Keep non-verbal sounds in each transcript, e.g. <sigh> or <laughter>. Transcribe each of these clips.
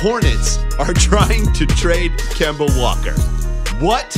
Hornets are <laughs> trying to trade Kemba Walker. What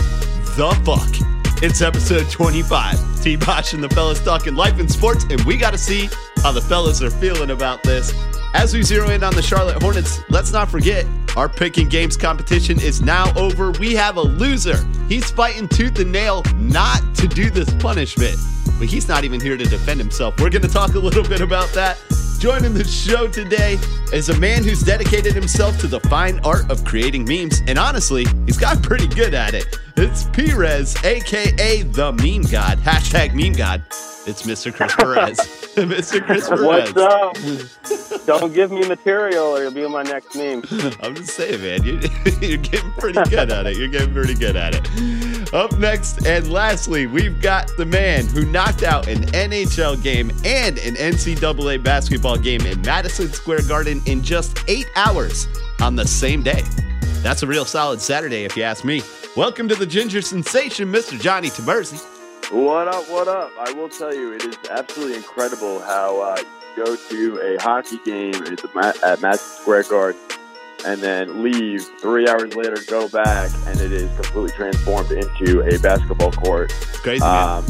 the fuck? It's episode 25. T Bosh and the fellas talking life and sports, and we got to see how the fellas are feeling about this. As we zero in on the Charlotte Hornets, let's not forget our picking games competition is now over. We have a loser. He's fighting tooth and nail not to do this punishment, but he's not even here to defend himself. We're going to talk a little bit about that. Joining the show today is a man who's dedicated himself to the fine art of creating memes, and honestly, he's got pretty good at it. It's Perez, aka the Meme God. Hashtag Meme God. It's Mr. Chris Perez. <laughs> <laughs> Mr. Chris Perez. What's up? Don't give me material or you'll be my next meme. <laughs> I'm just saying, man, you, you're getting pretty good at it. You're getting pretty good at it. Up next, and lastly, we've got the man who knocked out an NHL game and an NCAA basketball game in Madison Square Garden in just eight hours on the same day. That's a real solid Saturday, if you ask me. Welcome to the Ginger Sensation, Mr. Johnny Taberzi. What up? What up? I will tell you, it is absolutely incredible how uh, you go to a hockey game at Madison Square Garden and then leave three hours later, go back, and it is completely transformed into a basketball court. Crazy, man. Um,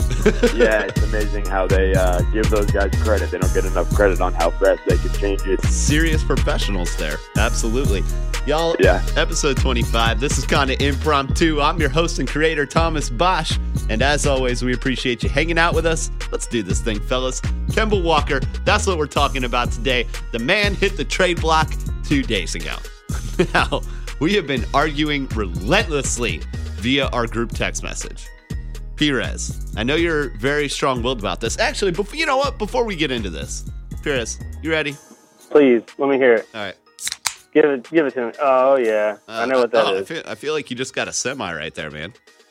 yeah, it's amazing how they uh, give those guys credit. They don't get enough credit on how fast they can change it. serious professionals there. Absolutely. Y'all, Yeah. episode 25. This is kind of impromptu. I'm your host and creator, Thomas Bosch. And as always, we appreciate you hanging out with us. Let's do this thing, fellas. Kemba Walker, that's what we're talking about today. The man hit the trade block two days ago. <laughs> now, we have been arguing relentlessly via our group text message. Perez, I know you're very strong willed about this. Actually, before, you know what? Before we get into this, Perez, you ready? Please, let me hear it. All right. Give it, give it to me. Oh yeah, I know what that uh, oh, I feel, I feel like you just got a semi right there, man. <laughs>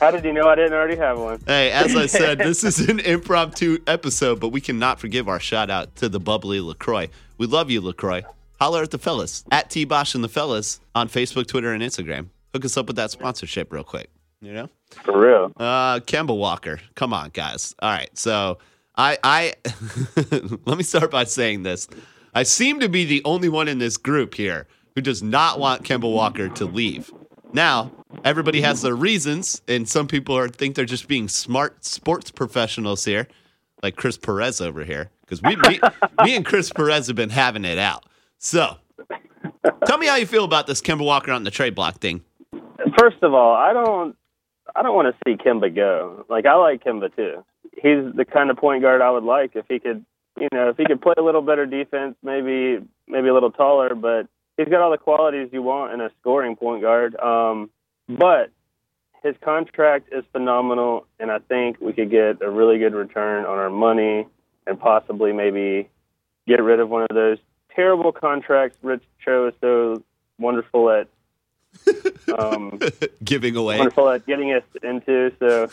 How did you know I didn't already have one? Hey, as I said, <laughs> this is an impromptu episode, but we cannot forgive our shout out to the bubbly LaCroix. We love you, LaCroix. Holler at the fellas at T Bosh and the fellas on Facebook, Twitter, and Instagram. Hook us up with that sponsorship real quick. You know? For real. Uh Kemba Walker. Come on, guys. All right. So I I <laughs> let me start by saying this. I seem to be the only one in this group here who does not want Kemba Walker to leave. Now, everybody has their reasons, and some people are think they're just being smart sports professionals here, like Chris Perez over here. Because we me, me and Chris Perez have been having it out. So tell me how you feel about this Kemba Walker on the trade block thing. First of all, I don't I don't want to see Kimba go. Like I like Kimba too. He's the kind of point guard I would like if he could, you know, if he could play a little better defense, maybe maybe a little taller, but he's got all the qualities you want in a scoring point guard. Um, but his contract is phenomenal, and I think we could get a really good return on our money, and possibly maybe get rid of one of those terrible contracts Rich Cho is so wonderful at. <laughs> Um, Giving away. wonderful at getting us into. So,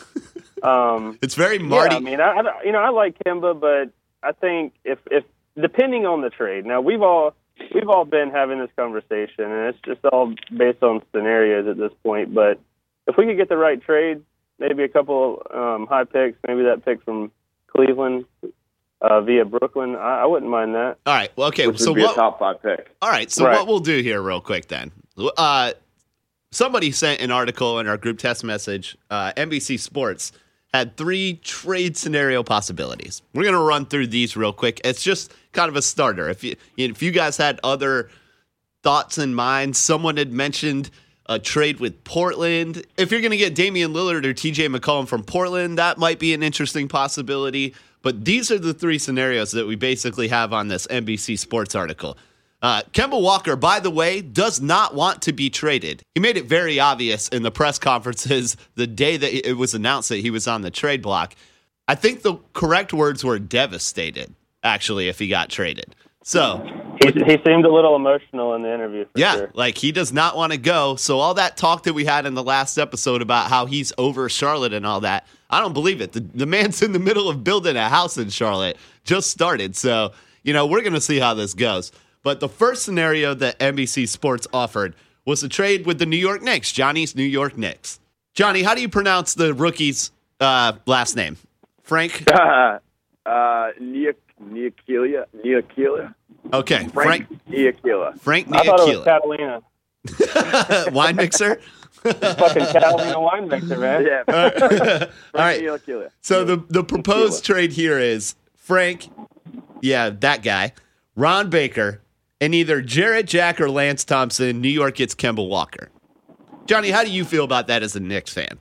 um, <laughs> It's very Marty. yeah, I mean, I, I, you know, I like Kimba, but I think if if depending on the trade, now we've all we've all been having this conversation, and it's just all based on scenarios at this point. But if we could get the right trade, maybe a couple um, high picks, maybe that pick from Cleveland uh, via Brooklyn, I, I wouldn't mind that. All right. Well, okay. so what? a top five pick. All right. So Right. what we'll do here, real quick, then. Uh, somebody sent an article in our group test message. Uh, NBC Sports had three trade scenario possibilities. We're gonna run through these real quick. It's just kind of a starter. If you if you guys had other thoughts in mind, someone had mentioned a trade with Portland. If you're going to get Damian Lillard or TJ McCollum from Portland, that might be an interesting possibility. But these are the three scenarios that we basically have on this NBC Sports article. Uh, Kemba Walker, by the way, does not want to be traded. He made it very obvious in the press conferences <laughs> the day that it was announced that he was on the trade block. I think the correct words were devastated, actually, if he got traded. So He, he seemed a little emotional in the interview. For yeah, sure. like he does not want to go. So all that talk that we had in the last episode about how he's over Charlotte and all that, I don't believe it. The, the man's in the middle of building a house in Charlotte, just started. So, you know, we're going to see how this goes. But the first scenario that NBC Sports offered was a trade with the New York Knicks, Johnny's New York Knicks. Johnny, how do you pronounce the rookie's uh, last name? Frank? <laughs> uh, Nia, Niakilia, Niakilia. Okay, Frank, Frank Iakila. Frank I thought it was Catalina. <laughs> Wine mixer. Fucking Catalina wine mixer, man. Yeah, All Frank right. <laughs> Iakila. So the the proposed trade here is Frank, yeah, that guy, Ron Baker, and either Jarrett Jack or Lance Thompson. New York gets Kemba Walker. Johnny, how do you feel about that as a Knicks fan?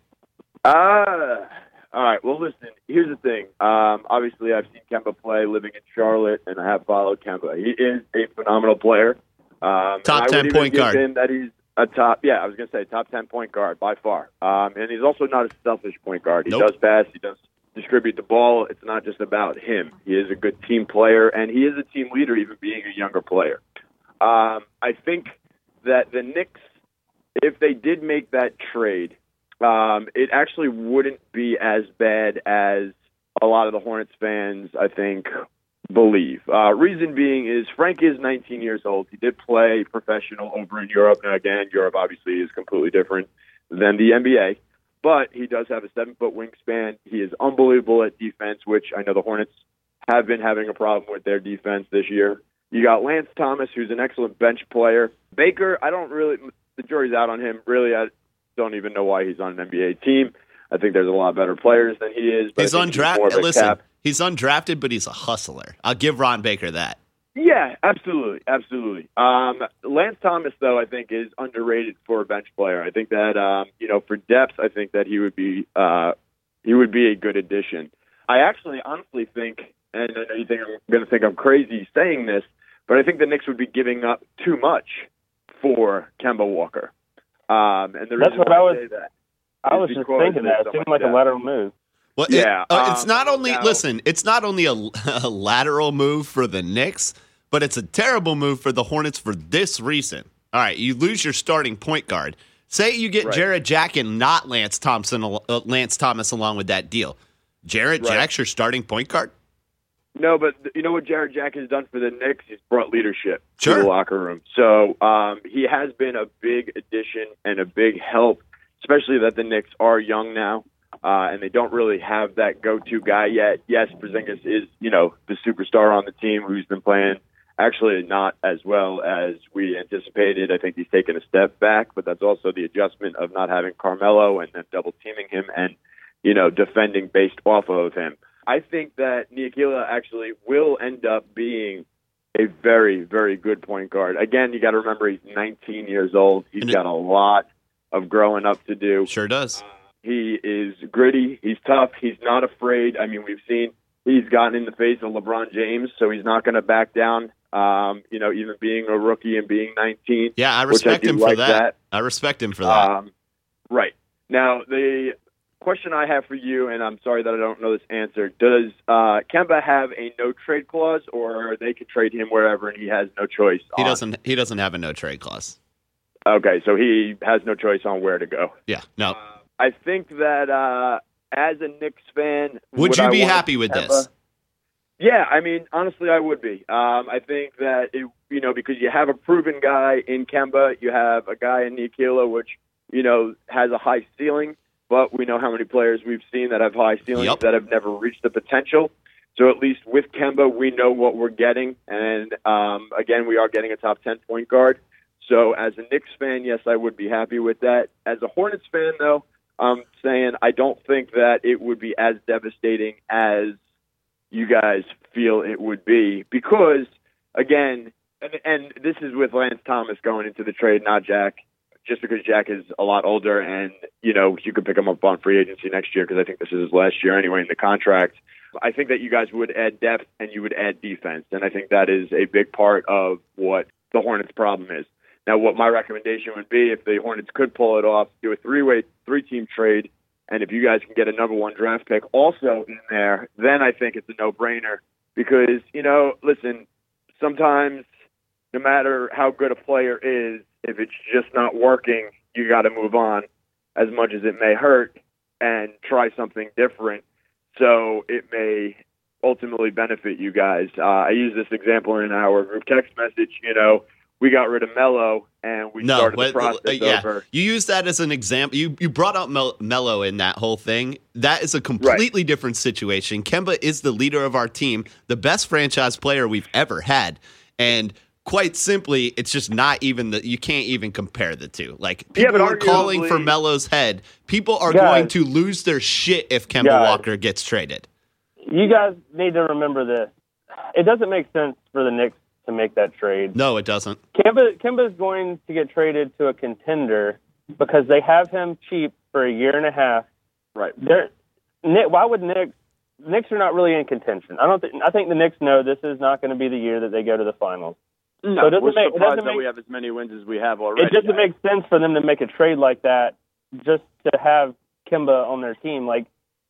Uh, all right. Well, listen. Here's the thing. Um, obviously, I've seen Kemba play living in Charlotte, and I have followed Kemba. He is a phenomenal player. Um, Top 10 point guard. That he's a top. Yeah, I was gonna say top ten point guard by far. Um, and he's also not a selfish point guard. He Nope. does pass. He does distribute the ball. It's not just about him. He is a good team player, and he is a team leader, even being a younger player. Um, I think that the Knicks, if they did make that trade, um, it actually wouldn't be as bad as a lot of the Hornets fans, I think, believe. Uh, reason being is Frank is 19 years old. He did play professional over in Europe. Now, again, Europe obviously is completely different than the NBA, but he does have a seven foot wingspan. He is unbelievable at defense, which I know the Hornets have been having a problem with their defense this year. You got Lance Thomas, who's an excellent bench player. Baker, I don't really, the jury's out on him. Really, I don't even know why he's on an NBA team. I think there's a lot better players than he is. He's undrafted. Listen, cap. He's undrafted, but he's a hustler. I'll give Ron Baker that. Yeah, absolutely, absolutely. Um, Lance Thomas, though, I think is underrated for a bench player. I think that um, you know, for depth, I think that he would be uh, he would be a good addition. I actually, honestly think, and I know you think I'm going to think I'm crazy saying this, but I think the Knicks would be giving up too much for Kemba Walker. Um, and the That's reason what why I was- say that I was just thinking that. It seemed much like a lateral move. Well, it- Yeah, uh, it's um, not only now- listen. It's not only a, <laughs> a lateral move for the Knicks, but it's a terrible move for the Hornets for this reason. All right, you lose your starting point guard. Say you get Right. Jarrett Jack and not Lance Thompson, uh, Lance Thomas along with that deal. Jarrett Right. Jack's your starting point guard. No, but you know what Jarrett Jack has done for the Knicks? He's brought leadership Sure. to the locker room. So um, he has been a big addition and a big help, especially that the Knicks are young now. Uh, and they don't really have that go-to guy yet. Yes, Porzingis is, you know, the superstar on the team who's been playing actually not as well as we anticipated. I think he's taken a step back, but that's also the adjustment of not having Carmelo and then double teaming him and, you know, defending based off of him. I think that Niakila actually will end up being a very, very good point guard. Again, you got to remember he's 19 years old. He's got a lot of growing up to do. Sure does. He is gritty. He's tough. He's not afraid. I mean, we've seen he's gotten in the face of LeBron James, so he's not going to back down. Um, you know, even being a rookie and being 19. Yeah, I I respect do him for like that. that. I respect him for that. Um, right. Now, the question I have for you, and I'm sorry that I don't know this answer, does uh, Kemba have a no trade clause, or they could trade him wherever and he has no choice? he on- doesn't. He doesn't have a no trade clause. Okay, so he has no choice on where to go. Yeah. No. I think that uh, as a Knicks fan, Would you I be happy with this? Yeah, I mean, honestly, I would be. Um, I think that it, you know because you have a proven guy in Kemba, you have a guy in Niakila, which you know has a high ceiling, but we know how many players we've seen that have high ceilings Yep. that have never reached the potential. So at least with Kemba, we know what we're getting, and um, again, we are getting a top ten point guard. So as a Knicks fan, yes, I would be happy with that. As a Hornets fan, though, I'm saying I don't think that it would be as devastating as you guys feel it would be because again and, and this is with Lance Thomas going into the trade not Jack just because Jack is a lot older and you know you could pick him up on free agency next year because I think this is his last year anyway in the contract. I think that you guys would add depth and you would add defense and I think that is a big part of what the Hornets problem is now what my recommendation would be if the Hornets could pull it off do a three-way three-team trade and if you guys can get a number one draft pick also in there, then I think it's a no brainer. Because, you know, listen, sometimes no matter how good a player is, if it's just not working, you got to move on as much as it may hurt and try something different. So it may ultimately benefit you guys. Uh, I use this example in our group text message. You know, we got rid of Melo and we No, started the process uh, yeah. over. You use that as an example. You you brought up Mel- Melo in that whole thing. That is a completely different situation. Kemba is the leader of our team, the best franchise player we've ever had, and quite simply, it's just not even the. You can't even compare the two. Like people but are calling for Melo's head. People are Guys. going to lose their shit if Kemba Guys. Walker gets traded. You guys need to remember this. It doesn't make sense for the Knicks to make that trade. No, it doesn't. Kemba Kemba's going to get traded to a contender because they have him cheap for a year and a half. Right. They're, Nick, why would Knicks? Knicks are not really in contention. I don't. Think, I think the Knicks know this is not going to be the year that they go to the finals. No, So it doesn't we're make- it surprised doesn't that make- we have as many wins as we have already. It doesn't make sense for them to make a trade like that just to have Kimba on their team. Like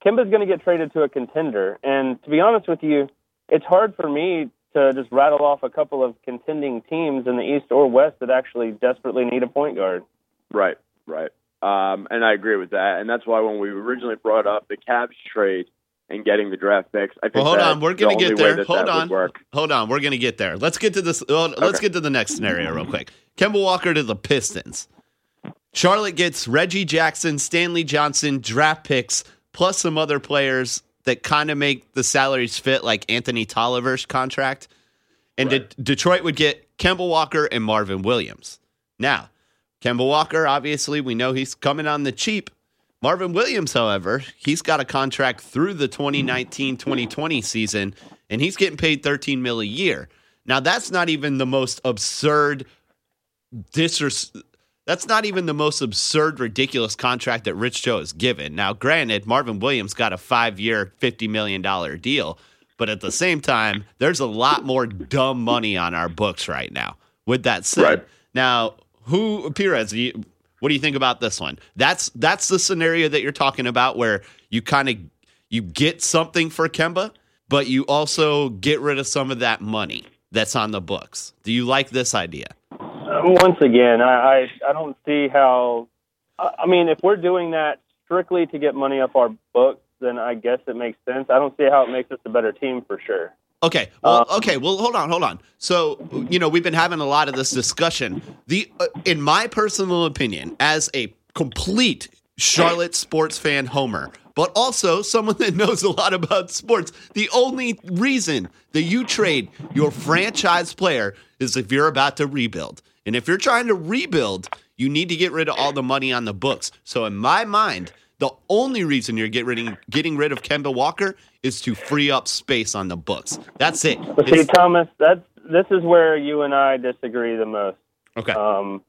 Kimba's going to get traded to a contender, and to be honest with you, it's hard for me to just rattle off a couple of contending teams in the East or West that actually desperately need a point guard. Right, right. Um, and I agree with that. And that's why when we originally brought up the Cavs trade and getting the draft picks, I think Well, hold that's on. We're the gonna only get way there. that Hold that would on. Work. Hold on, we're gonna get there. Let's get to this. well, Let's get to the next scenario real quick. Kemba Walker to the Pistons. Charlotte gets Reggie Jackson, Stanley Johnson, draft picks, plus some other players that kind of make the salaries fit, like Anthony Tolliver's contract. And De- Detroit would get Kemba Walker and Marvin Williams. Now, Kemba Walker, obviously, we know he's coming on the cheap. Marvin Williams, however, he's got a contract through the 2019-2020 season, and he's getting paid 13 mil a year. Now, that's not even the most absurd disres- that's not even the most absurd, ridiculous contract that Rich Cho has given. Now, granted, Marvin Williams got a five-year, $50 million deal, but at the same time, there's a lot more dumb money on our books right now. With that said, Right. now who Perez? You, what do you think about this one? That's that's the scenario that you're talking about, where you kind of you get something for Kemba, but you also get rid of some of that money that's on the books. Do you like this idea? Uh, Once again, I, I I don't see how. I mean, if we're doing that strictly to get money off our books, then I guess it makes sense. I don't see how it makes us a better team for sure. Okay. Well, okay. Well, hold on, hold on. So, you know, we've been having a lot of this discussion. The, uh, in my personal opinion, as a complete Charlotte sports fan homer, but also someone that knows a lot about sports, the only reason that you trade your franchise player is if you're about to rebuild. And if you're trying to rebuild, you need to get rid of all the money on the books. So, in my mind, the only reason you're get rid getting rid of Kemba Walker is to free up space on the books. That's it. But see, It's- Thomas, that's this is where you and I disagree the most. okay. Um,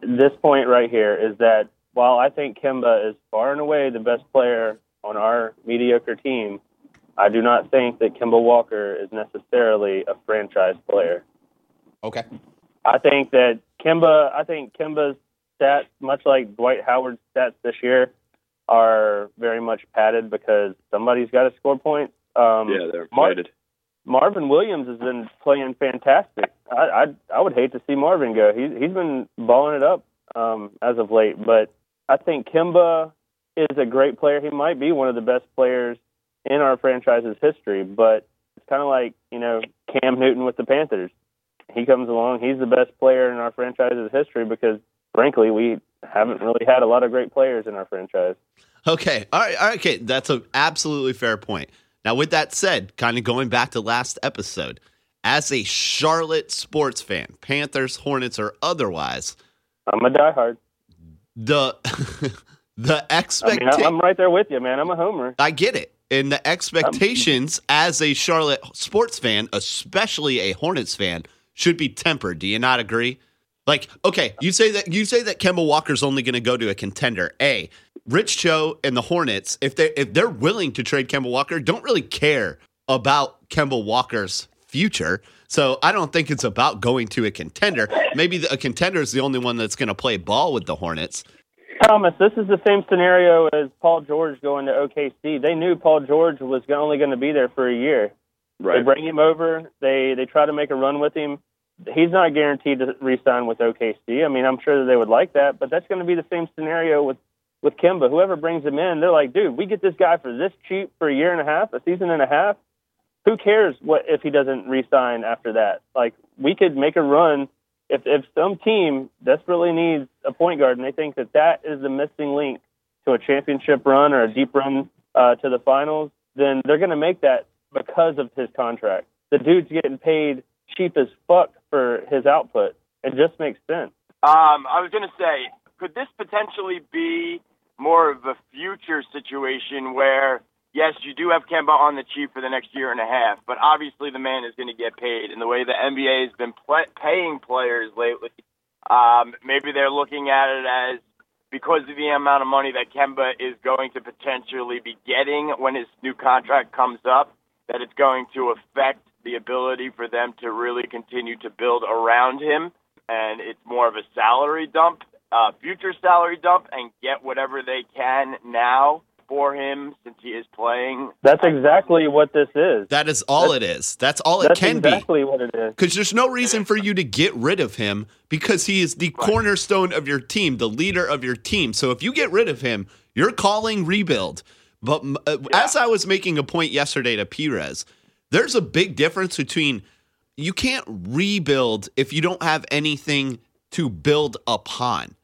this point right here is that while I think Kemba is far and away the best player on our mediocre team, I do not think that Kemba Walker is necessarily a franchise player. Okay. I think that Kimba, I think Kimba's stats, much like Dwight Howard's stats this year, are very much padded because somebody's got to score points. Um, Yeah, they're Mar- inflated. Marvin Williams has been playing fantastic. I, I I would hate to see Marvin go. He's he's been balling it up um, as of late, but I think Kimba is a great player. He might be one of the best players in our franchise's history, but it's kind of like you know Cam Newton with the Panthers. He comes along, he's the best player in our franchise's history because frankly we haven't really had a lot of great players in our franchise. Okay. All right. All right. Okay. That's an absolutely fair point. Now, with that said, kind of going back to last episode, as a Charlotte sports fan, Panthers, Hornets, or otherwise, I'm a diehard. the <laughs> the I mean, expectation. I- I'm right there with you, man. I'm a homer. I get it. And the expectations as a Charlotte sports fan, especially a Hornets fan, should be tempered. Do you not agree? Like, okay, you say that you say that Kemba Walker's only going to go to a contender. A, Rich Cho and the Hornets, if they if they're willing to trade Kemba Walker, don't really care about Kemba Walker's future. So I don't think it's about going to a contender. Maybe the, a contender is the only one that's going to play ball with the Hornets. Thomas, this is the same scenario as Paul George going to OKC. They knew Paul George was only going to be there for a year. They bring him over. They they try to make a run with him. He's not guaranteed to re-sign with OKC. I mean, I'm sure that they would like that, but that's going to be the same scenario with with Kimba. Whoever brings him in, they're like, dude, we get this guy for this cheap for a year and a half, a season and a half. Who cares what if he doesn't re-sign after that? Like, we could make a run if if some team desperately needs a point guard and they think that that is the missing link to a championship run or a deep run uh, to the finals, then they're going to make that because of his contract. The dude's getting paid cheap as fuck for his output. It just makes sense. Um, I was going to say, could this potentially be more of a future situation where, yes, you do have Kemba on the cheap for the next year and a half, but obviously the man is going to get paid. And the way the NBA has been paying players lately, um, maybe they're looking at it as because of the amount of money that Kemba is going to potentially be getting when his new contract comes up, that it's going to affect the ability for them to really continue to build around him. And it's more of a salary dump, uh, future salary dump, and get whatever they can now for him since he is playing. That's exactly what this is. That is all it is. That's all it That's can exactly be. Exactly what it is. Because there's no reason for you to get rid of him because he is the cornerstone of your team, the leader of your team. So if you get rid of him, you're calling rebuild. But uh, as I was making a point yesterday to Perez, there's a big difference between you can't rebuild if you don't have anything to build upon.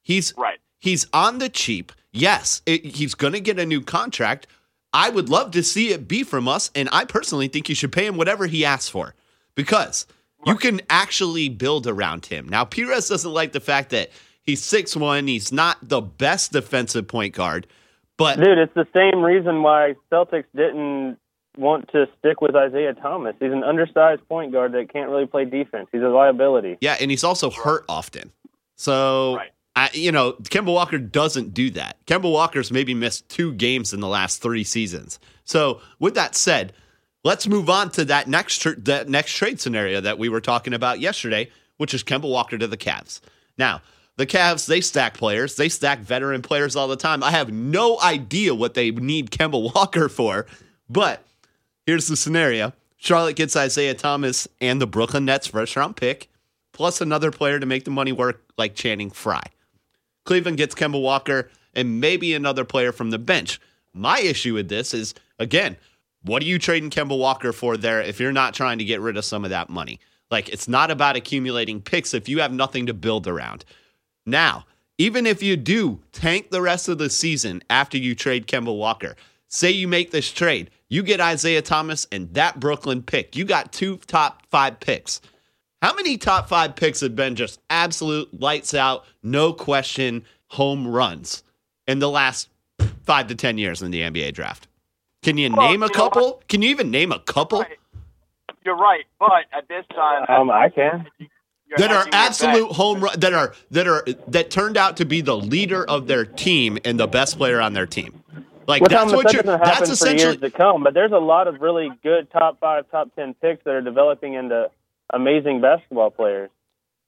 He's Right. He's on the cheap. Yes, it, he's going to get a new contract. I would love to see it be from us, and I personally think you should pay him whatever he asks for because you can actually build around him. Now, Perez doesn't like the fact that he's six one. He's not the best defensive point guard, but Dude, it's the same reason why Celtics didn't want to stick with Isaiah Thomas. He's an undersized point guard that can't really play defense. He's a liability. Yeah, and he's also hurt often. So, Right. I, you know, Kemba Walker doesn't do that. Kemba Walker's maybe missed two games in the last three seasons. So, with that said, let's move on to that next tr- that next trade scenario that we were talking about yesterday, which is Kemba Walker to the Cavs. Now, the Cavs they stack players, they stack veteran players all the time. I have no idea what they need Kemba <laughs> Walker for, but here's the scenario: Charlotte gets Isaiah Thomas and the Brooklyn Nets first round pick plus another player to make the money work, like Channing Frye. Cleveland gets Kemba Walker and maybe another player from the bench. My issue with this is, again, what are you trading Kemba Walker for there if you're not trying to get rid of some of that money? Like, it's not about accumulating picks if you have nothing to build around. Now, even if you do tank the rest of the season after you trade Kemba Walker, say you make this trade, you get Isaiah Thomas and that Brooklyn pick. You got two top five picks. How many top five picks have been just absolute lights out, no question home runs in the last five to 10 years in the NBA draft? Can you Well, name a you know couple? Can you even name a couple Right. You're right, but at this time, Um, I can. that are absolute home run that are that are that turned out to be the leader of their team and the best player on their team? Like Well, that's Thomas, what that you're happen that's for years essentially to come. But there's a lot of really good top five, top ten picks that are developing into amazing basketball players.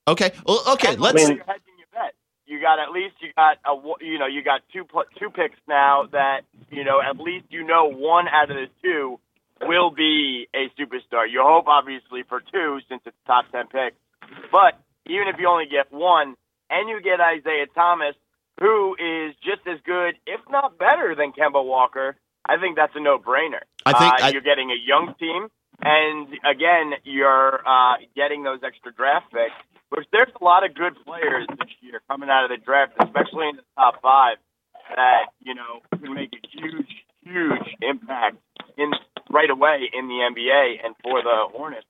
Okay. Well, okay, That's let's why you're hedging your bet. You got at least you got a you know you got two two picks now that you know at least you know one out of the two will be a superstar. You hope obviously for two since it's top ten picks, but even if you only get one and you get Isaiah Thomas, who is just as good, if not better, than Kemba Walker, I think that's a no-brainer. I think uh, I- you're getting a young team, and again, you're uh, getting those extra draft picks. Which there's a lot of good players this year coming out of the draft, especially in the top five, that you know can make a huge, huge impact in right away in the NBA and for the Hornets.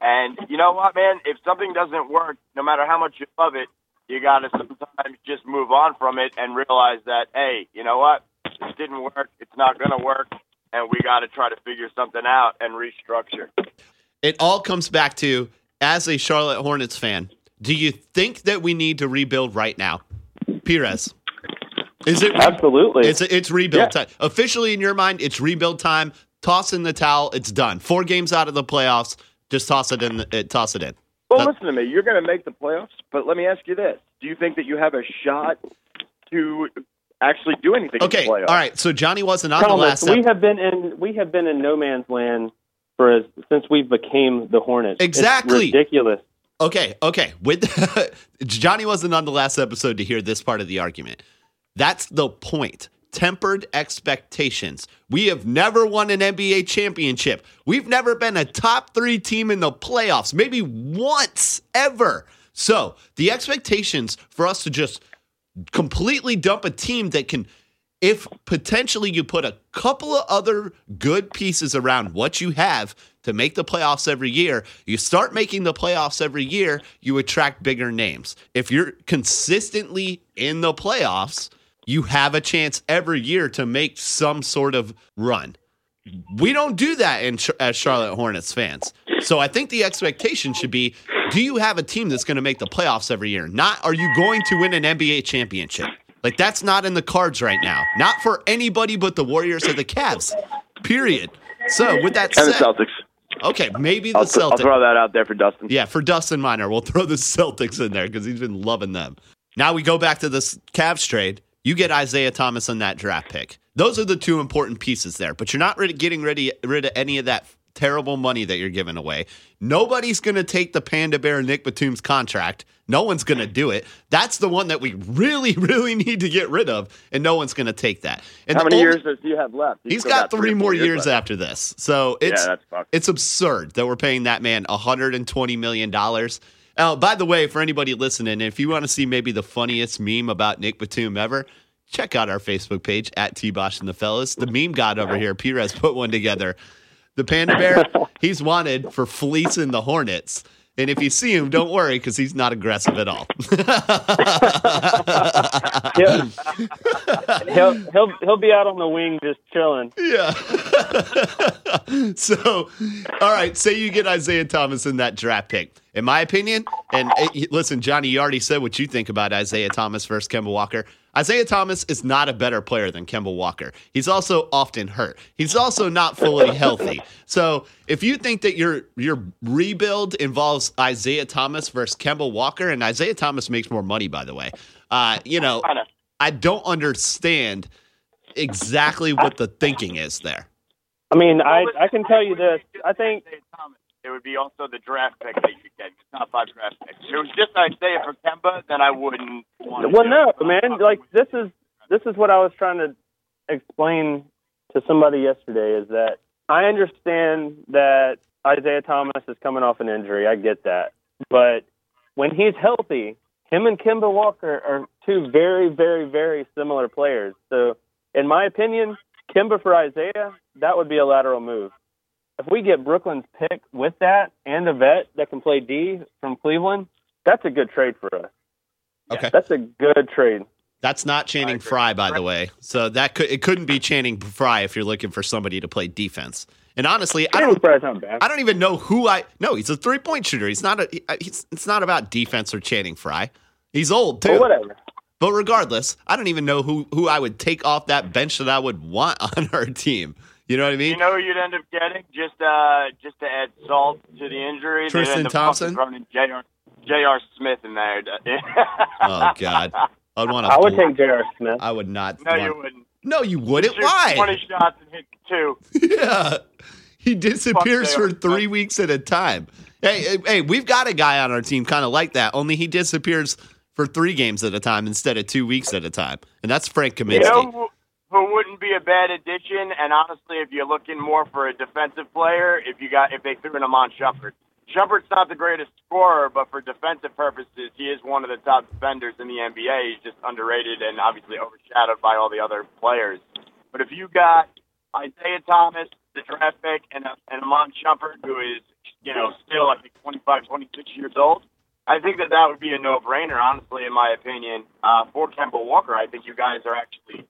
And you know what, man? If something doesn't work, no matter how much you love it, you got to sometimes just move on from it and realize that, hey, you know what? This didn't work. It's not going to work, and we got to try to figure something out and restructure. it all comes back to as a Charlotte Hornets fan, do you think that we need to rebuild right now? Perez. Is it Absolutely. It's it's rebuild Yeah. time. Officially in your mind, it's rebuild time. Toss in the towel. It's done. Four games out of the playoffs. Just toss it in. The, uh, toss it in. Well, listen to me. You're going to make the playoffs, but let me ask you this: Do you think that you have a shot to actually do anything Okay. in the playoffs? All right. So Johnny wasn't on the last. we ep- have been in we have been in no man's land for as, since we became the Hornets. It's Exactly. ridiculous. Okay, okay. With <laughs> Johnny wasn't on the last episode to hear this part of the argument. That's the point. Tempered expectations. We have never won an NBA championship. We've never been a top three team in the playoffs, maybe once ever. So the expectations for us to just completely dump a team that can, if potentially you put a couple of other good pieces around what you have to make the playoffs every year, you start making the playoffs every year, you attract bigger names. If you're consistently in the playoffs, you have a chance every year to make some sort of run. We don't do that in, as Charlotte Hornets fans. So I think the expectation should be do you have a team that's going to make the playoffs every year? Not are you going to win an NBA championship? Like that's not in the cards right now. Not for anybody but the Warriors or the Cavs. Period. So with that said. And the Celtics. okay, maybe the I'll, th- I'll Celtics. throw that out there for Dustin. Yeah, for Dustin Miner, we'll <laughs> throw the Celtics in there because he's been loving them. Now we go back to this Cavs trade. You get Isaiah Thomas on that draft pick. Those are the two important pieces there, but you're not getting rid of, rid of any of that terrible money that you're giving away. Nobody's going to take the Panda Bear Nick Batum's contract. No one's going to do it. That's the one that we really, <laughs> really need to get rid of, and no one's going to take that. And How many only- years does he have left? He's still got three or more four years after this. So it's yeah, it's absurd that we're paying that man $120 million. Oh, by the way, for anybody listening, if you want to see maybe the funniest meme about Nick Batum ever, check out our Facebook page at T Bosh and the Fellas. The meme god over here, Perez, put one together. The panda bear, <laughs> he's wanted for fleecing the Hornets. And if you see him, don't worry because he's not aggressive at all. He'll, he'll he'll he'll be out on the wing just chilling. Yeah. <laughs> so, all right, say you get Isaiah Thomas in that draft pick. In my opinion, and uh, listen, Johnny, you already said what you think about Isaiah Thomas versus Kemba Walker. Isaiah Thomas is not a better player than Kemba Walker. He's also often hurt. He's also not fully <laughs> healthy. So, if you think that your your rebuild involves Isaiah Thomas versus Kemba Walker, and Isaiah Thomas makes more money, by the way, uh, you know, I don't understand exactly what the thinking is there. I mean, I I can tell you this. I think it would be also the draft pick that you get. It's not five draft picks. If it was just Isaiah for Kemba, then I wouldn't. Want to Well, no, man. Like this is this is what I was trying to explain to somebody yesterday. Is that I understand that Isaiah Thomas is coming off an injury. I get that, but when he's healthy, him and Kimba Walker are two very, very, very similar players. So, in my opinion, Kimba for Isaiah, that would be a lateral move. If we get Brooklyn's pick with that and a vet that can play D from Cleveland, that's a good trade for us. Okay. That's a good trade. That's not Channing. Frye, by the way. So that could it couldn't be Channing Frye if you're looking for somebody to play defense. And honestly, I don't Frye's not bad. I don't even know who I no. He's a three point shooter. He's not a. Uh, he's, it's not about defense or Channing Frye. He's old too. But whatever. But regardless, I don't even know who who I would take off that bench that I would want <laughs> on our team. You know what I mean? You know who you'd end up getting just uh just to add salt to the injury. Tristan Thompson? fucking throwing J.R. J.R. Smith in there. <laughs> oh God, I'd want to. I would take J.R. Smith. I would not. No, want- you wouldn't. No, you wouldn't. Shoot Why? Twenty shots and hit two. <laughs> yeah. He disappears for three weeks at a time. Hey, hey, hey, we've got a guy on our team kind of like that, only he disappears for three games at a time instead of two weeks at a time. And that's Frank Kaminsky. You know who, wouldn't be a bad addition? And honestly, if you're looking more for a defensive player, if you got if they threw in Iman Shumpert, Shumpert's not the greatest scorer, but for defensive purposes, he is one of the top defenders in the NBA. He's just underrated and obviously overshadowed by all the other players. But if you got Isaiah Thomas, the draft pick, and and Iman Shumpert, who is you know still I think 25, 26 years old. I think that that would be a no-brainer, honestly, in my opinion. Uh, for Kemba Walker, I think you guys are actually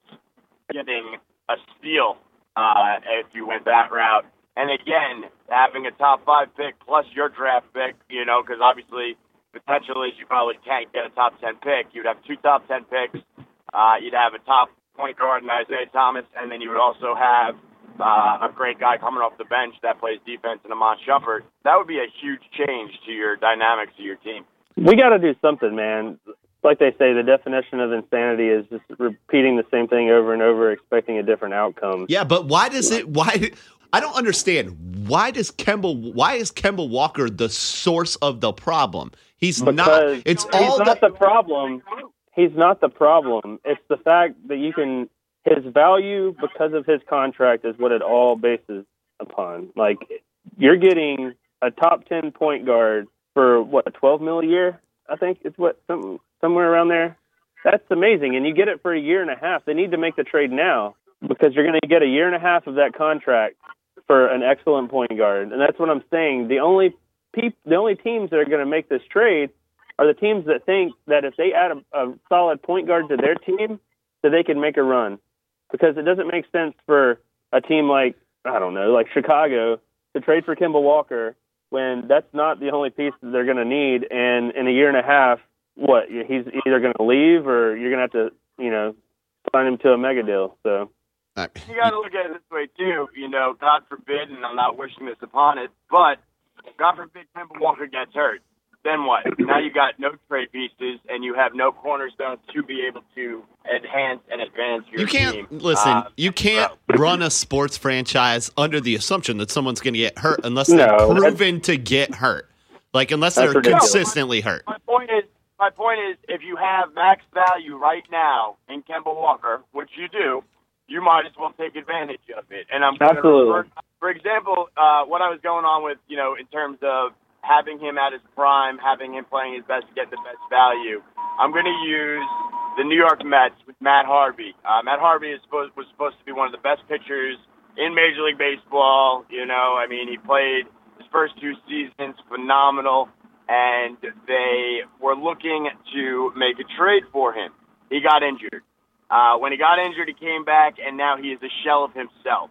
getting a steal uh, if you went that route. And again, having a top five pick plus your draft pick, you know, because obviously potentially you probably can't get a top ten pick. You'd have two top ten picks. Uh, you'd have a top point guard in Isaiah Thomas, and then you would also have uh, a great guy coming off the bench that plays defense in Iman Shumpert. That would be a huge change to your dynamics of your team. We got to do something, man. Like they say, the definition of insanity is just repeating the same thing over and over, expecting a different outcome. Yeah, but why does it? Why? I don't understand. Why does Kemba? Why is Kemba Walker the source of the problem? He's not. Because It's he's all not the, the problem. He's not the problem. It's the fact that you can his value because of his contract is what it all bases upon. Like you're getting a top ten point guard for what twelve mil a year. I think it's what some, somewhere around there. That's amazing, and you get it for a year and a half. They need to make the trade now because you're going to get a year and a half of that contract for an excellent point guard, and that's what I'm saying. The only peop- the only teams that are going to make this trade are the teams that think that if they add a, a solid point guard to their team, that they can make a run. Because it doesn't make sense for a team like I don't know, like Chicago, to trade for Kemba Walker when that's not the only piece that they're going to need. And in a year and a half, what he's either going to leave or you're going to have to, you know, sign him to a mega deal. So you got to look at it this way too. You know, God forbid, and I'm not wishing this upon it, but God forbid Kemba Walker gets hurt then what? Now you got no trade pieces and you have no cornerstones to be able to enhance and advance your You can't team. listen. Uh, you can't so- run a sports franchise under the assumption that someone's going to get hurt unless No, they're proven to get hurt. Like unless they're ridiculous. consistently hurt. My point is, my point is, if you have max value right now in Kemba Walker, which you do, you might as well take advantage of it. And I'm Absolutely. refer- for example, uh, what I was going on with, you know, in terms of having him at his prime, having him playing his best to get the best value. I'm going to use the New York Mets with Matt Harvey. Uh, Matt Harvey is supposed, was supposed to be one of the best pitchers in Major League Baseball. You know, I mean, he played his first two seasons phenomenal, and they were looking to make a trade for him. He got injured. Uh, when he got injured, he came back, and now he is a shell of himself.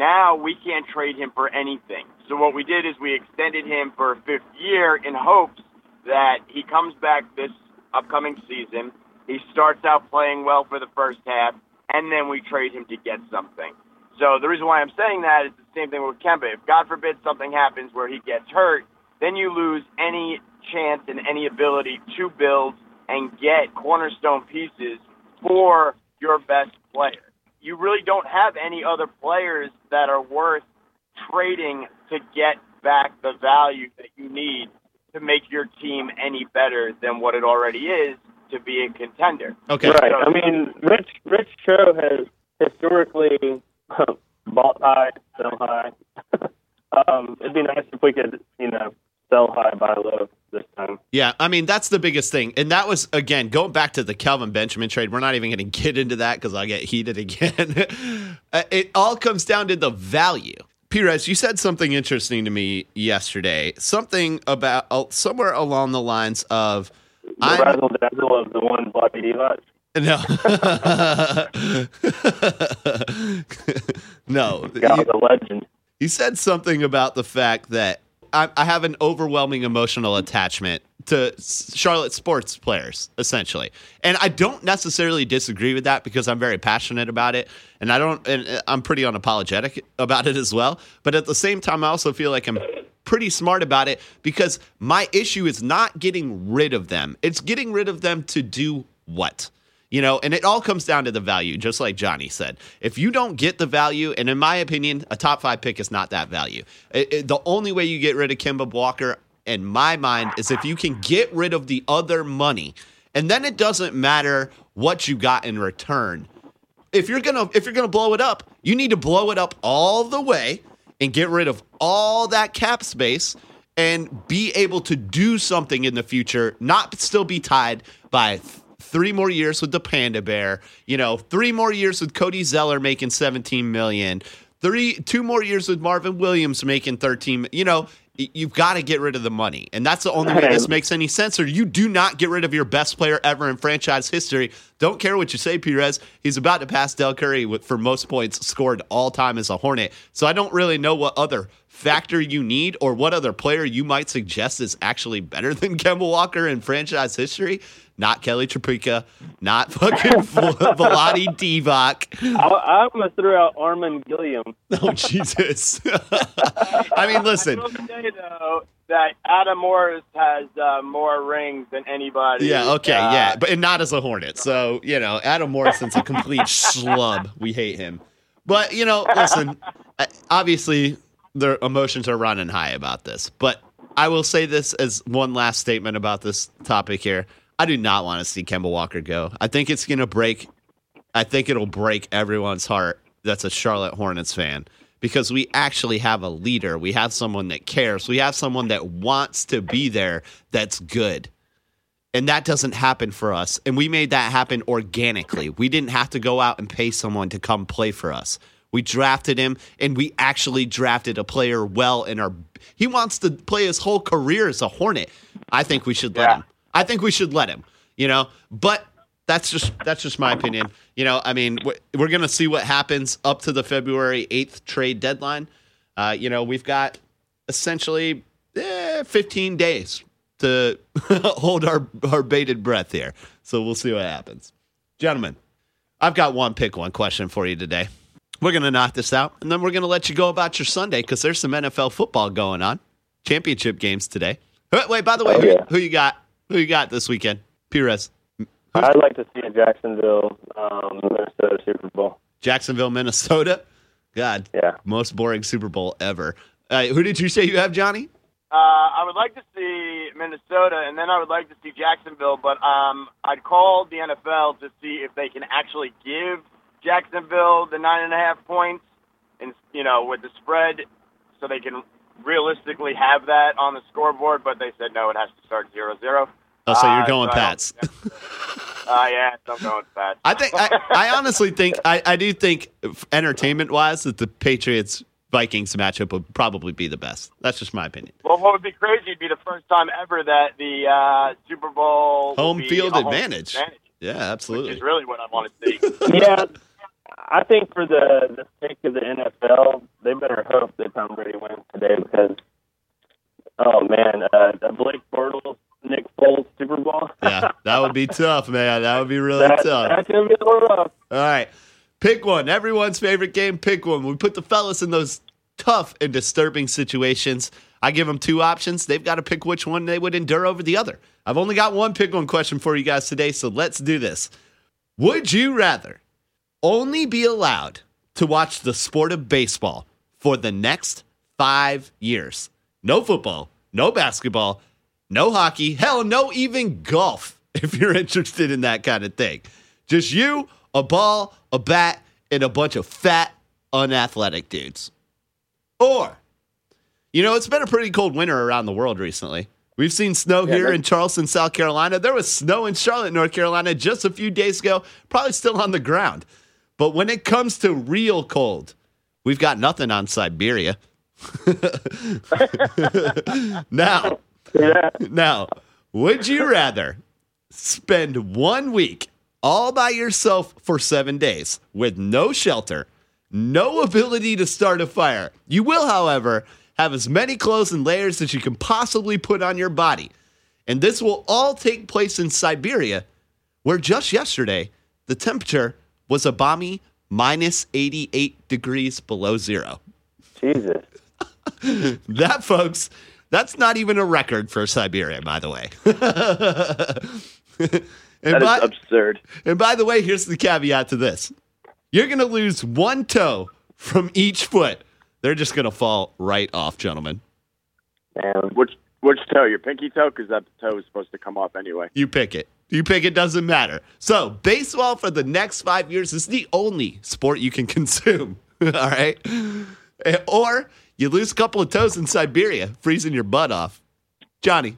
Now we can't trade him for anything. So what we did is we extended him for a fifth year in hopes that he comes back this upcoming season. He starts out playing well for the first half, and then we trade him to get something. So the reason why I'm saying that is the same thing with Kemba. If God forbid something happens where he gets hurt, then you lose any chance and any ability to build and get cornerstone pieces for your best player. You really don't have any other players that are worth trading to get back the value that you need to make your team any better than what it already is to be a contender. Okay. Right. I mean, Rich Rich Cho has historically <laughs> bought high, sell high. <laughs> um, it'd be nice if we could, you know, sell high, buy low this time. Yeah, I mean that's the biggest thing, and that was again going back to the Kelvin Benjamin trade. We're not even going to get into that because I'll get heated again. <laughs> Uh, it all comes down to the value. Perez, you said something interesting to me yesterday. Something about uh, somewhere along the lines of, The I'm razzle dazzle of the one Bobby Divac. no, <laughs> <laughs> no. Was a legend. He said something about the fact that I, I have an overwhelming emotional attachment to Charlotte sports players, essentially, and I don't necessarily disagree with that because I'm very passionate about it, and I don't, and uh, I'm pretty unapologetic about it as well. But at the same time, I also feel like I'm pretty smart about it because my issue is not getting rid of them; it's getting rid of them to do what. You know, and it all comes down to the value, just like Johnny said. If you don't get the value, and in my opinion, a top five pick is not that value. It- it- the only way you get rid of Kimba Walker, in my mind, is if you can get rid of the other money, and then it doesn't matter what you got in return. If you're gonna if you're gonna blow it up, you need to blow it up all the way and get rid of all that cap space and be able to do something in the future, not still be tied by three more years with the Panda Bear, you know, three more years with Cody Zeller making 17 million, three two more years with Marvin Williams making 13, you know, you've got to get rid of the money. And that's the only way this makes any sense or you do not get rid of your best player ever in franchise history. Don't care what you say, Perez. He's about to pass Dell Curry with, for most points scored all time as a Hornet. So I don't really know what other factor you need or what other player you might suggest is actually better than Kemba Walker in franchise history. Not Kelly Tripucka, not fucking <laughs> Vlade Divac. I, I almost threw out Armen Gilliam. Oh Jesus! <laughs> I mean, listen. I will say though that Adam Morris has uh, more rings than anybody. Yeah, okay, uh, yeah, but and not as a Hornet. So you know, Adam Morrison's a complete <laughs> schlub. We hate him. But you know, listen. uh, Obviously, their emotions are running high about this. But I will say this as one last statement about this topic here. I do not want to see Kemba Walker go. I think it's going to break. I think it'll break everyone's heart that's a Charlotte Hornets fan because we actually have a leader. We have someone that cares. We have someone that wants to be there that's good. And that doesn't happen for us. And we made that happen organically. We didn't have to go out and pay someone to come play for us. We drafted him and we actually drafted a player well in our he wants to play his whole career as a Hornet. I think we should let Yeah. him. I think we should let him, you know. But that's just that's just my opinion. You know, I mean, we're, going to see what happens up to the February 8th trade deadline. Uh, you know, we've got essentially eh, 15 days to <laughs> hold our, our bated breath here. So we'll see what happens. Gentlemen, I've got one pick one question for you today. We're going to knock this out, and then we're going to let you go about your Sunday because there's some NFL football going on. Championship games today. Wait, by the way, Oh, who, yeah. who you got? Who you got this weekend? Pires. I'd like to see a Jacksonville, um, Minnesota Super Bowl. Jacksonville, Minnesota. God, Yeah. most boring Super Bowl ever. Uh, who did you say you have, Johnny? Uh, I would like to see Minnesota, and then I would like to see Jacksonville. But um, I'd call the NFL to see if they can actually give Jacksonville the nine and a half points, and you know, with the spread, so they can realistically have that on the scoreboard. But they said no, it has to start zero zero. Oh, so you're Uh, going so I don't- Pats. Uh, yeah, I'm going Pats. I think I, I honestly think I, I do think entertainment wise that the Patriots Vikings matchup would probably be the best. That's just my opinion. Well, what would be crazy would be the first time ever that the uh, Super Bowl Home field a home advantage. advantage, Yeah, which absolutely. is really what I want to see. Yeah, I think for the the sake of the NFL, they better hope that Tom Brady wins today because, oh man, uh, Blake Bortles, Nick Foles Super Bowl. <laughs> yeah, that would be tough, man. That would be really that, tough. that's gonna be a little rough. All right. Pick one. Everyone's favorite game. Pick one. We put the fellas in those tough and disturbing situations. I give them two options. They've got to pick which one they would endure over the other. I've only got one pick one question for you guys today, so let's do this. Would you rather only be allowed to watch the sport of baseball for the next five years? No football, no basketball, no hockey, hell, no even golf, <laughs> if you're interested in that kind of thing. Just you, a ball, a bat, and a bunch of fat, unathletic dudes. Or, you know, it's been a pretty cold winter around the world recently. We've seen snow Yeah, here in Charleston, South Carolina. There was snow in Charlotte, North Carolina just a few days ago, probably still on the ground. But when it comes to real cold, we've got nothing on Siberia. <laughs> now, Yeah, <laughs> now, would you rather spend one week all by yourself for seven days with no shelter, no ability to start a fire? You will, however, have as many clothes and layers as you can possibly put on your body. And this will all take place in Siberia, where just yesterday the temperature was a balmy minus 88 degrees below zero. Jesus. <laughs> That, folks, that's not even a record for Siberia, by the way. <laughs> and, by, absurd. and by the way, here's the caveat to this you're going to lose one toe from each foot. They're just going to fall right off, gentlemen. Man. Which which toe? Your pinky toe? Because that toe is supposed to come off anyway. You pick it. You pick it, doesn't matter. So, baseball for the next five years is the only sport you can <laughs> consume. All right. Eh, Or you lose a couple of toes in Siberia, freezing your butt off. Johnny.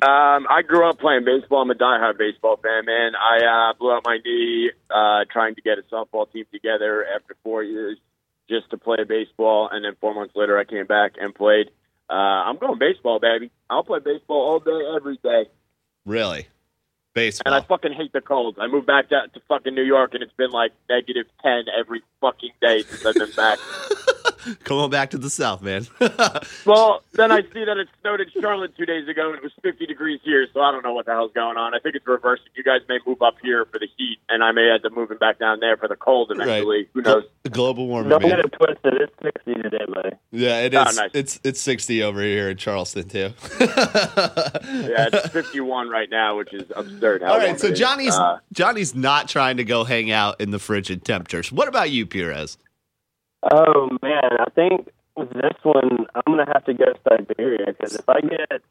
Um, I grew up playing baseball. I'm a diehard baseball fan, man. I uh, blew out my knee uh, trying to get a softball team together after four years just to play baseball, and then four months later, I came back and played. Uh, I'm going baseball, baby. I'll play baseball all day, every day. Really? Baseball. And I fucking hate the cold. I moved back to, to fucking New York, and it's been like negative 10 every fucking day since I've been back. <laughs> Come on back to the South, man. <laughs> well, then I see that it snowed in Charlotte two days ago, and it was 50 degrees here, so I don't know what the hell's going on. I think it's reversing. You guys may move up here for the heat, and I may end up moving back down there for the cold eventually. Who knows? Global warming. Don't man. get it twisted. It's 60 today, buddy. Yeah, it Oh, is. nice. It's it's 60 over here in Charleston too. <laughs> Yeah, it's 51 right now, which is absurd. How All so. Johnny's Uh, Johnny's not trying to go hang out in the frigid temperatures. What about you, Pires? Oh man, I think with this one, I'm gonna have to go Siberia because if I get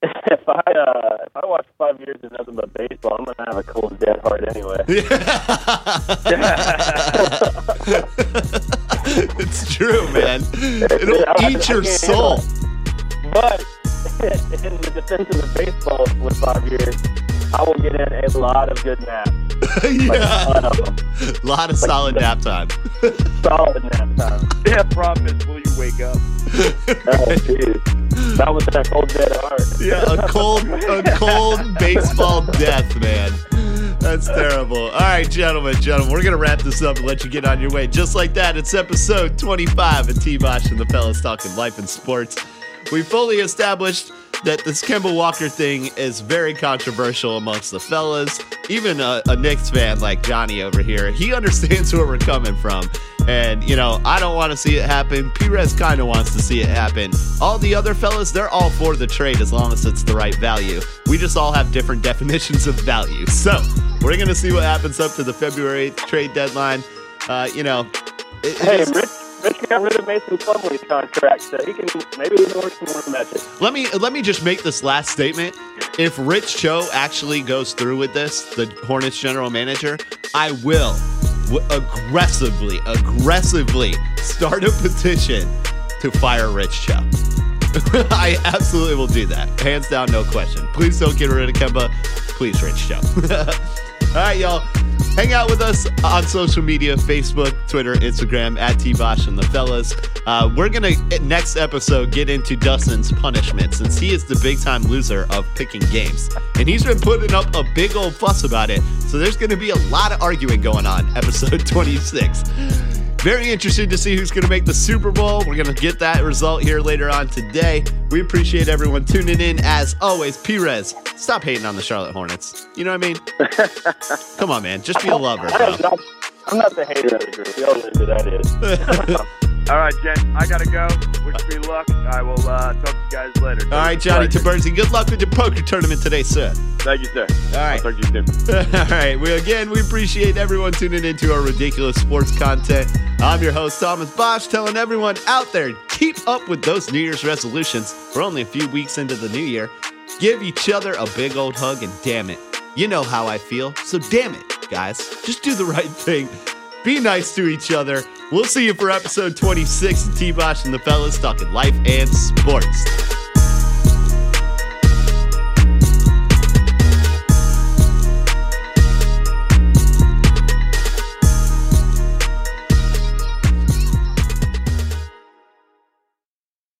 <laughs> if I uh, if I watch five years of nothing but baseball, I'm gonna have a cold dead heart anyway. <laughs> it's true, man. It'll <laughs> I eat your soul. But in the defense of the baseball with five years, I will get in a lot of good naps. <laughs> Like a yeah, ton of them. a <laughs> lot of <laughs> solid nap time. Solid nap time. Yeah, problem is, will you wake up? Oh, jeez. That was that cold dead heart. Yeah, a cold, a cold baseball death, man. That's terrible. All right, gentlemen, gentlemen, we're gonna wrap this up and let you get on your way. Just like that, it's episode 25 of T. Bosch and the fellas talking life and sports. We fully established that this Kemba Walker thing is very controversial amongst the fellas. Even a, a Knicks fan like Johnny over here, he <laughs> understands where we're coming from. And, you know, I don't want to see it happen. Perez kind of wants to see it happen. All the other fellas, they're all for the trade as long as it's the right value. We just all have different <laughs> definitions of value. So, we're going to see what happens up to the February trade deadline. Uh, you know, it- Hey, Rich, Rich got rid of Mason Plumlee's contract, so he can maybe work some more magic. Let me let me just make this last statement. If Rich Cho actually goes through with this, the Hornets general manager, I will w- aggressively, aggressively start a petition to fire Rich Cho. <laughs> I absolutely will do that. Hands down, no question. Please don't get rid of Kemba. Please, Rich Cho. <laughs> All right, y'all. Hang out with us on social media Facebook, Twitter, Instagram, at T Bosch and the fellas. Uh, we're going to, next episode, get into Dustin's punishment since he is the big time loser of picking games. And he's been putting up a big old fuss about it. So there's going to be a lot of arguing going on, <laughs> episode 26. Very interested to see who's going to make the Super Bowl. We're going to get that result here later on today. We appreciate everyone tuning in. As always, Perez, stop hating on the Charlotte Hornets. You know what I mean? <laughs> Come on, man. Just be a lover, I bro. am not, I'm not the hater of the group. We all know who that is. <laughs> All right, Jen, I gotta go. Wish me luck. I will uh, talk to you guys later. All right, Johnny Taberzi, good luck with your poker tournament today, sir. Thank you, sir. All right. I'll talk to you soon. <laughs> All right. We again we appreciate everyone tuning into our ridiculous sports content. I'm your host Thomas Bosch, telling everyone out there keep up with those New Year's resolutions. We're only a few weeks into the new year. Give each other a big old hug, and damn it, you know how I feel. So damn it, guys, just do the right thing. Be nice to each other. We'll see you for episode 26 of T Bosch and the fellas talking life and sports.